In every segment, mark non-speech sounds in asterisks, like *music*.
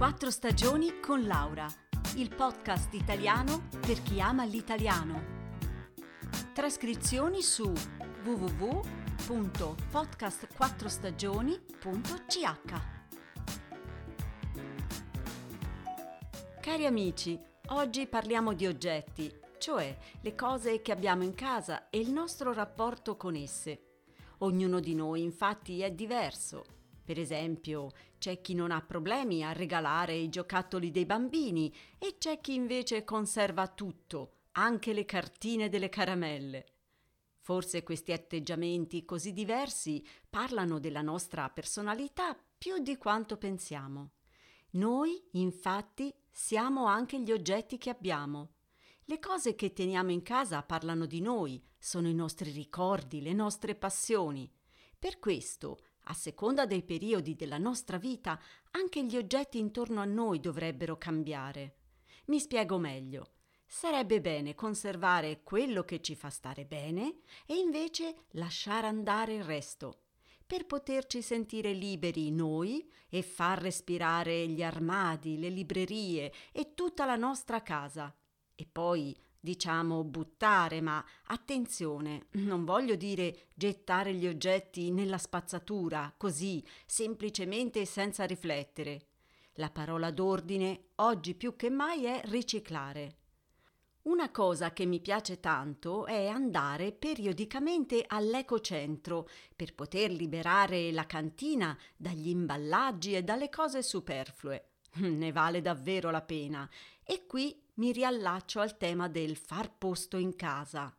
Quattro stagioni con Laura, il podcast italiano per chi ama l'italiano. Trascrizioni su www.podcastquattrostagioni.ch Cari amici, oggi parliamo di oggetti, cioè le cose che abbiamo in casa e il nostro rapporto con esse. Ognuno di noi infatti è diverso. Per esempio, c'è chi non ha problemi a regalare i giocattoli dei bambini e c'è chi invece conserva tutto, anche le cartine delle caramelle. Forse questi atteggiamenti così diversi parlano della nostra personalità più di quanto pensiamo. Noi, infatti, siamo anche gli oggetti che abbiamo. Le cose che teniamo in casa parlano di noi, sono i nostri ricordi, le nostre passioni. Per questo, a seconda dei periodi della nostra vita, anche gli oggetti intorno a noi dovrebbero cambiare. Mi spiego meglio. Sarebbe bene conservare quello che ci fa stare bene e invece lasciare andare il resto, per poterci sentire liberi noi e far respirare gli armadi, le librerie e tutta la nostra casa e poi diciamo buttare, ma attenzione, non voglio dire gettare gli oggetti nella spazzatura, così, semplicemente senza riflettere. La parola d'ordine oggi più che mai è riciclare. Una cosa che mi piace tanto è andare periodicamente all'ecocentro per poter liberare la cantina dagli imballaggi e dalle cose superflue. Ne vale davvero la pena. E qui mi riallaccio al tema del far posto in casa.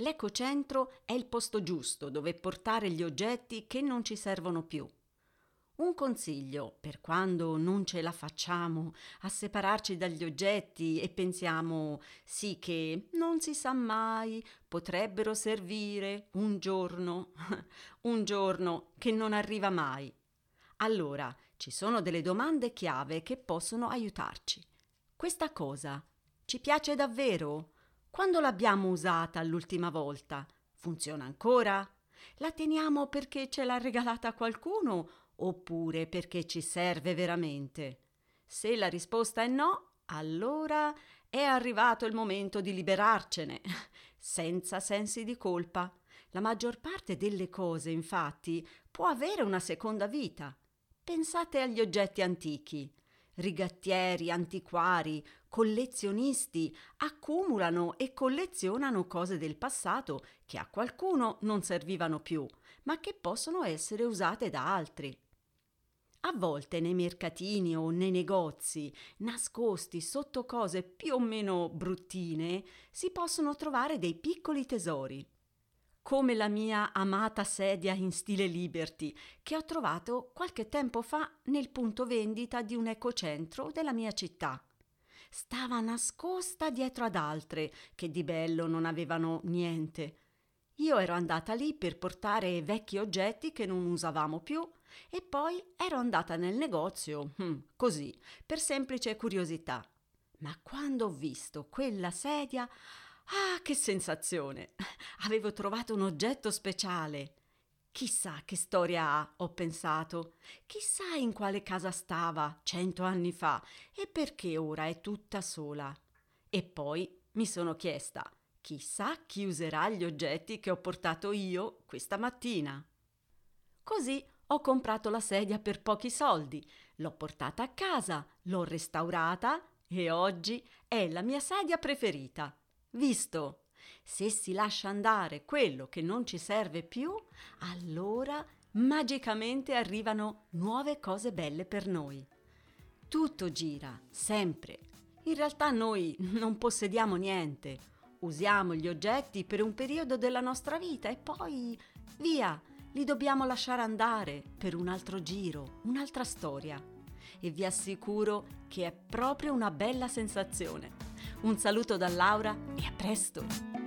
L'ecocentro è il posto giusto dove portare gli oggetti che non ci servono più. Un consiglio per quando non ce la facciamo a separarci dagli oggetti e pensiamo sì che non si sa mai, potrebbero servire un giorno, *laughs* un giorno che non arriva mai. Allora, ci sono delle domande chiave che possono aiutarci. Questa cosa ci piace davvero? Quando l'abbiamo usata l'ultima volta? Funziona ancora? La teniamo perché ce l'ha regalata qualcuno oppure perché ci serve veramente? Se la risposta è no, allora è arrivato il momento di liberarcene, *laughs* senza sensi di colpa. La maggior parte delle cose, infatti, può avere una seconda vita. Pensate agli oggetti antichi rigattieri, antiquari, collezionisti accumulano e collezionano cose del passato che a qualcuno non servivano più, ma che possono essere usate da altri. A volte nei mercatini o nei negozi, nascosti sotto cose più o meno bruttine, si possono trovare dei piccoli tesori come la mia amata sedia in stile Liberty che ho trovato qualche tempo fa nel punto vendita di un ecocentro della mia città. Stava nascosta dietro ad altre che di bello non avevano niente. Io ero andata lì per portare vecchi oggetti che non usavamo più e poi ero andata nel negozio, hm, così, per semplice curiosità. Ma quando ho visto quella sedia, Ah, che sensazione! Avevo trovato un oggetto speciale. Chissà che storia ha, ho pensato. Chissà in quale casa stava cento anni fa e perché ora è tutta sola. E poi mi sono chiesta, chissà chi userà gli oggetti che ho portato io questa mattina. Così ho comprato la sedia per pochi soldi, l'ho portata a casa, l'ho restaurata e oggi è la mia sedia preferita. Visto? Se si lascia andare quello che non ci serve più, allora magicamente arrivano nuove cose belle per noi. Tutto gira, sempre. In realtà noi non possediamo niente. Usiamo gli oggetti per un periodo della nostra vita e poi via, li dobbiamo lasciare andare per un altro giro, un'altra storia. E vi assicuro che è proprio una bella sensazione. Un saluto da Laura e a presto!